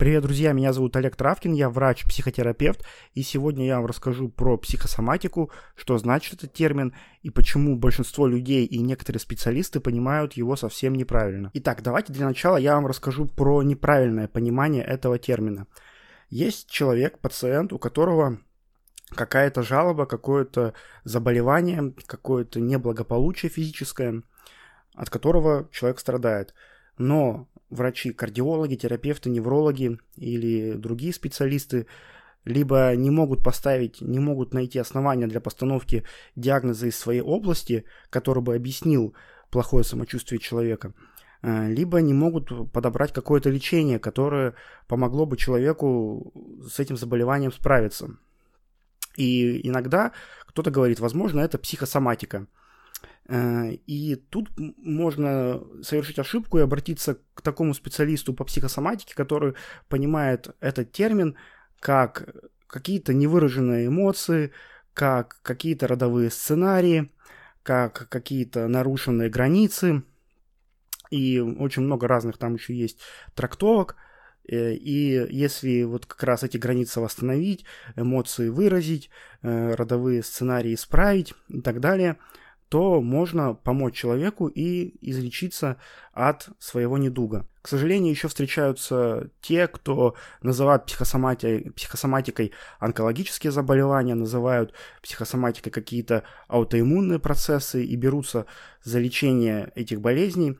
Привет, друзья, меня зовут Олег Травкин, я врач-психотерапевт, и сегодня я вам расскажу про психосоматику, что значит этот термин, и почему большинство людей и некоторые специалисты понимают его совсем неправильно. Итак, давайте для начала я вам расскажу про неправильное понимание этого термина. Есть человек, пациент, у которого какая-то жалоба, какое-то заболевание, какое-то неблагополучие физическое, от которого человек страдает. Но врачи, кардиологи, терапевты, неврологи или другие специалисты либо не могут поставить, не могут найти основания для постановки диагноза из своей области, который бы объяснил плохое самочувствие человека, э, либо не могут подобрать какое-то лечение, которое помогло бы человеку с этим заболеванием справиться. И иногда кто-то говорит, возможно, это психосоматика – и тут можно совершить ошибку и обратиться к такому специалисту по психосоматике, который понимает этот термин как какие-то невыраженные эмоции, как какие-то родовые сценарии, как какие-то нарушенные границы. И очень много разных там еще есть трактовок. Э, и если вот как раз эти границы восстановить, эмоции выразить, э, родовые сценарии исправить и так далее – то можно помочь человеку и излечиться от своего недуга. К сожалению, еще встречаются те, кто называют психосомати... психосоматикой онкологические заболевания, называют психосоматикой какие-то аутоиммунные процессы и берутся за лечение этих болезней.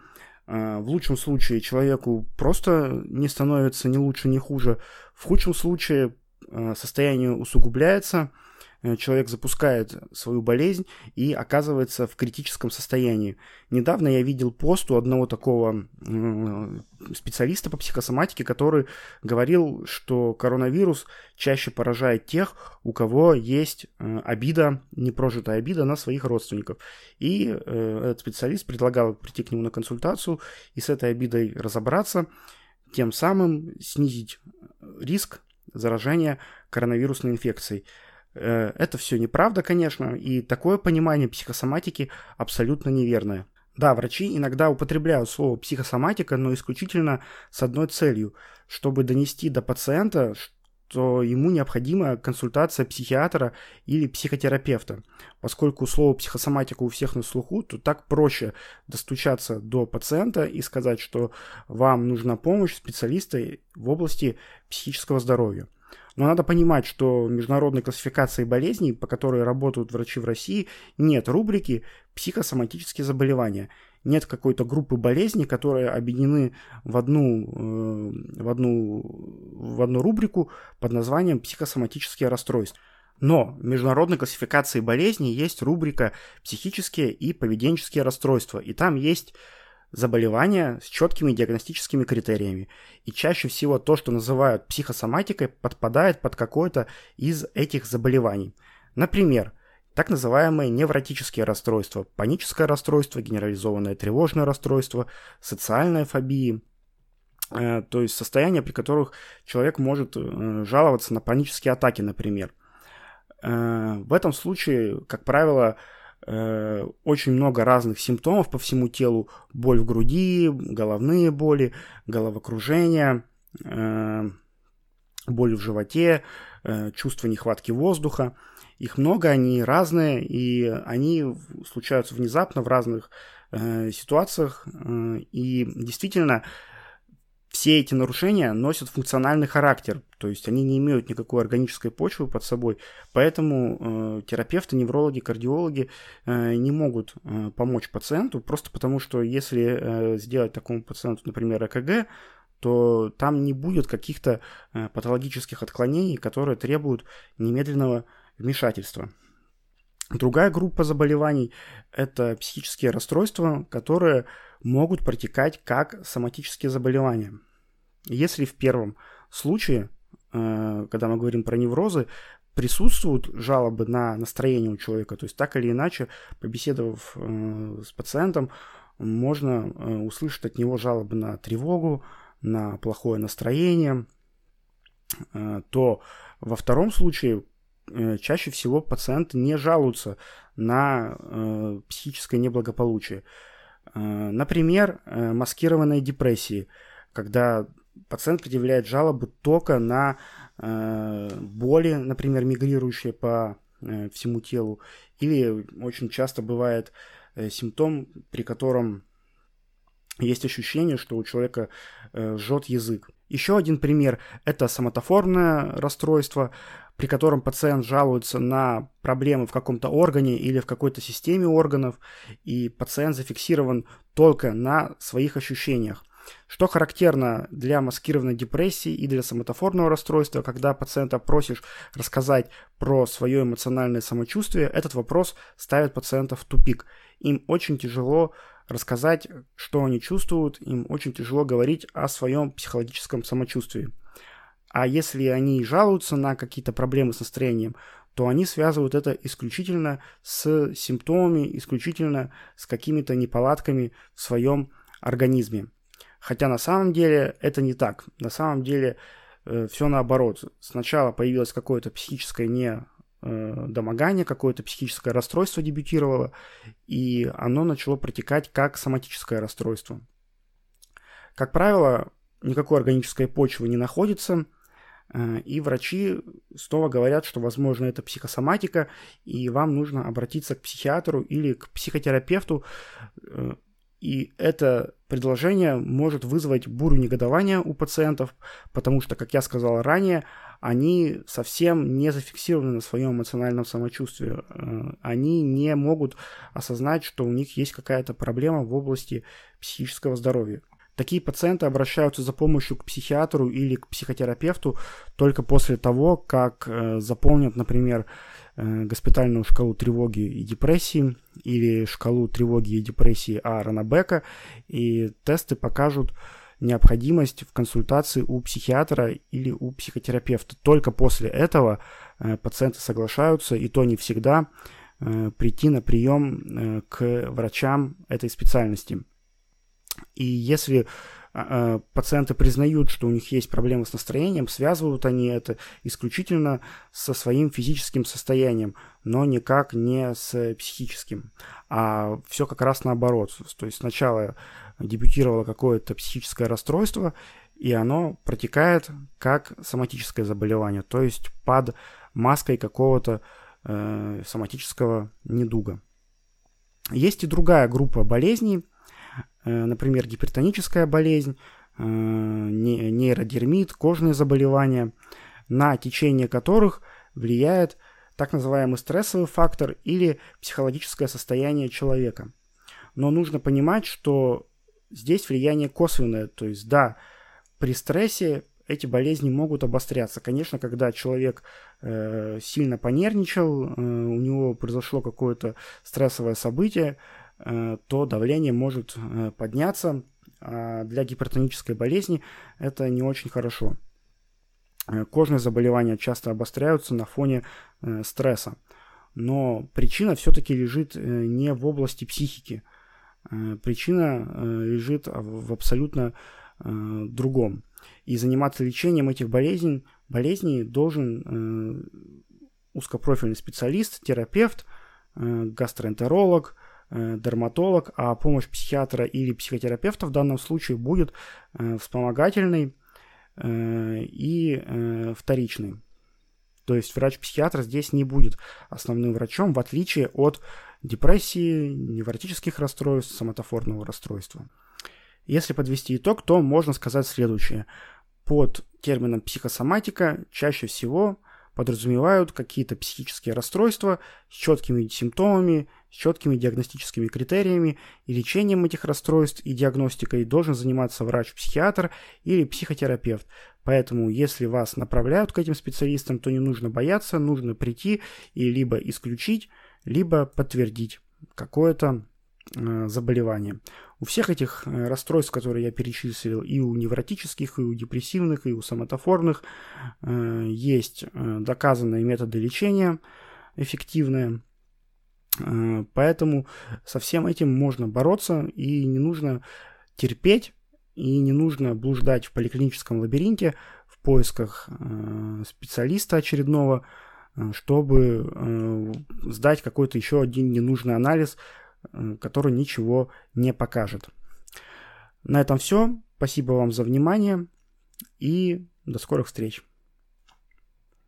А, в лучшем случае человеку просто не становится ни лучше, ни хуже. В худшем случае а, состояние усугубляется – человек запускает свою болезнь и оказывается в критическом состоянии. Недавно я видел пост у одного такого специалиста по психосоматике, который говорил, что коронавирус чаще поражает тех, у кого есть э, обида, непрожитая обида на своих родственников. И э, этот специалист предлагал прийти к нему на консультацию и с этой обидой разобраться, тем самым снизить риск заражения коронавирусной инфекцией. Э, это все неправда, конечно, и такое понимание психосоматики абсолютно неверное. Да, врачи иногда употребляют слово психосоматика, но исключительно с одной целью, чтобы донести до пациента, что ему необходима консультация психиатра или психотерапевта. Поскольку слово психосоматика у всех на слуху, то так проще достучаться до пациента и сказать, что вам нужна помощь специалиста в области психического здоровья. Но надо понимать, что международной классификации болезней, по которой работают врачи в России, нет рубрики «психосоматические заболевания». Нет какой-то группы болезней, которые объединены в одну, э, в одну, в одну рубрику под названием «психосоматические расстройства». Но в международной классификации болезней есть рубрика «психические и поведенческие расстройства», и там есть заболевания с четкими диагностическими критериями. И чаще всего то, что называют психосоматикой, подпадает под какое-то из этих заболеваний. Например, так называемые невротические расстройства, паническое расстройство, генерализованное тревожное расстройство, социальная фобия, э, то есть состояния, при которых человек может э, жаловаться на панические атаки, например. Э, в этом случае, как правило, очень много разных симптомов по всему телу. Боль в груди, головные боли, головокружение, э, боль в животе, э, чувство нехватки воздуха. Их много, они разные, и они случаются внезапно в разных ситуациях. И действительно, все эти нарушения носят функциональный характер, то есть они не имеют никакой органической почвы под собой, поэтому э, терапевты, неврологи, кардиологи э, не могут э, помочь пациенту, просто потому что если э, сделать такому пациенту, например, ЭКГ, то там не будет каких-то э, патологических отклонений, которые требуют немедленного вмешательства. Другая группа заболеваний – это психические расстройства, которые могут протекать как соматические заболевания. Если в первом случае, э, когда мы говорим про неврозы, присутствуют жалобы на настроение у человека, то есть так или иначе, побеседовав э, с пациентом, можно э, услышать от него жалобы на тревогу, на плохое настроение, то во втором случае чаще всего пациенты не жалуются на психическое неблагополучие. Например, маскированные депрессии, когда пациент предъявляет жалобы только на боли, например, мигрирующие по всему телу, или очень часто бывает симптом, при котором есть ощущение, что у человека жжет язык. Еще один пример – это соматоформное расстройство, при котором пациент жалуется на проблемы в каком-то органе или в какой-то системе органов, и пациент зафиксирован только на своих ощущениях. Что характерно для маскированной депрессии и для соматоформного расстройства, когда пациента просишь рассказать про свое эмоциональное самочувствие, этот вопрос ставит пациента в тупик. Им очень тяжело рассказать, что они чувствуют, им очень тяжело говорить о своем психологическом самочувствии. А если они жалуются на какие-то проблемы с настроением, то они связывают это исключительно с симптомами, исключительно с какими-то неполадками в своем организме. Хотя на самом деле это не так. На самом деле э, все наоборот. Сначала появилось какое-то психическое не э, домогание, какое-то психическое расстройство дебютировало, и оно начало протекать как соматическое расстройство. Как правило, никакой органической почвы не находится – Э, и врачи снова говорят, что, возможно, это психосоматика, и вам нужно обратиться к психиатру или к психотерапевту. Э, и это предложение может вызвать бурю негодования у пациентов, потому что, как я сказал ранее, они совсем не зафиксированы на своем эмоциональном самочувствии. Э, они не могут осознать, что у них есть какая-то проблема в области психического здоровья. Такие пациенты обращаются за помощью к психиатру или к психотерапевту только после того, как э, заполнят, например, госпитальную шкалу тревоги и депрессии или шкалу тревоги и депрессии Аарона Бека, и тесты покажут необходимость в консультации у психиатра или у психотерапевта. Только после этого э, пациенты соглашаются, и то не всегда, э, прийти на прием э, к врачам этой специальности. И если пациенты признают, что у них есть проблемы с настроением, связывают они это исключительно со своим физическим состоянием, но никак не с психическим. А все как раз наоборот. То есть сначала дебютировало какое-то психическое расстройство, и оно протекает как соматическое заболевание, то есть под маской какого-то э, соматического недуга. Есть и другая группа болезней, например, гипертоническая болезнь, э, нейродермит, кожные заболевания, на течение которых влияет так называемый стрессовый фактор или психологическое состояние человека. Но нужно понимать, что здесь влияние косвенное, то есть да, при стрессе эти болезни могут обостряться. Конечно, когда человек э, сильно понервничал, э, у него произошло какое-то стрессовое событие, Э, то давление может э, подняться. А для гипертонической болезни это не очень хорошо. Э, кожные заболевания часто обостряются на фоне стресса. Но причина все-таки лежит не в области психики. Причина лежит в абсолютно другом. И заниматься лечением этих болезней, болезней должен узкопрофильный специалист, терапевт, гастроэнтеролог – Э, дерматолог, а помощь психиатра или психотерапевта в данном случае будет э, вспомогательной э, и вторичной. То есть врач-психиатр здесь не будет основным врачом, в отличие от депрессии, невротических расстройств, соматофорного расстройства. Если подвести итог, то можно сказать следующее. Под термином психосоматика чаще всего подразумевают какие-то психические расстройства с четкими симптомами, с четкими диагностическими критериями, и лечением этих расстройств и диагностикой должен заниматься врач-психиатр или психотерапевт. Поэтому, если вас направляют к этим специалистам, то не нужно бояться, нужно прийти и либо исключить, либо подтвердить какое-то э, заболевание. У всех этих э, расстройств, которые я перечислил, и у невротических, и у депрессивных, и у соматофорных, э, есть доказанные методы лечения эффективные. Поэтому со всем этим можно бороться, и не нужно терпеть, и не нужно блуждать в поликлиническом лабиринте в поисках специалиста очередного, чтобы сдать какой-то еще один ненужный анализ, который ничего не покажет. На этом все. Спасибо вам за внимание. И до скорых встреч.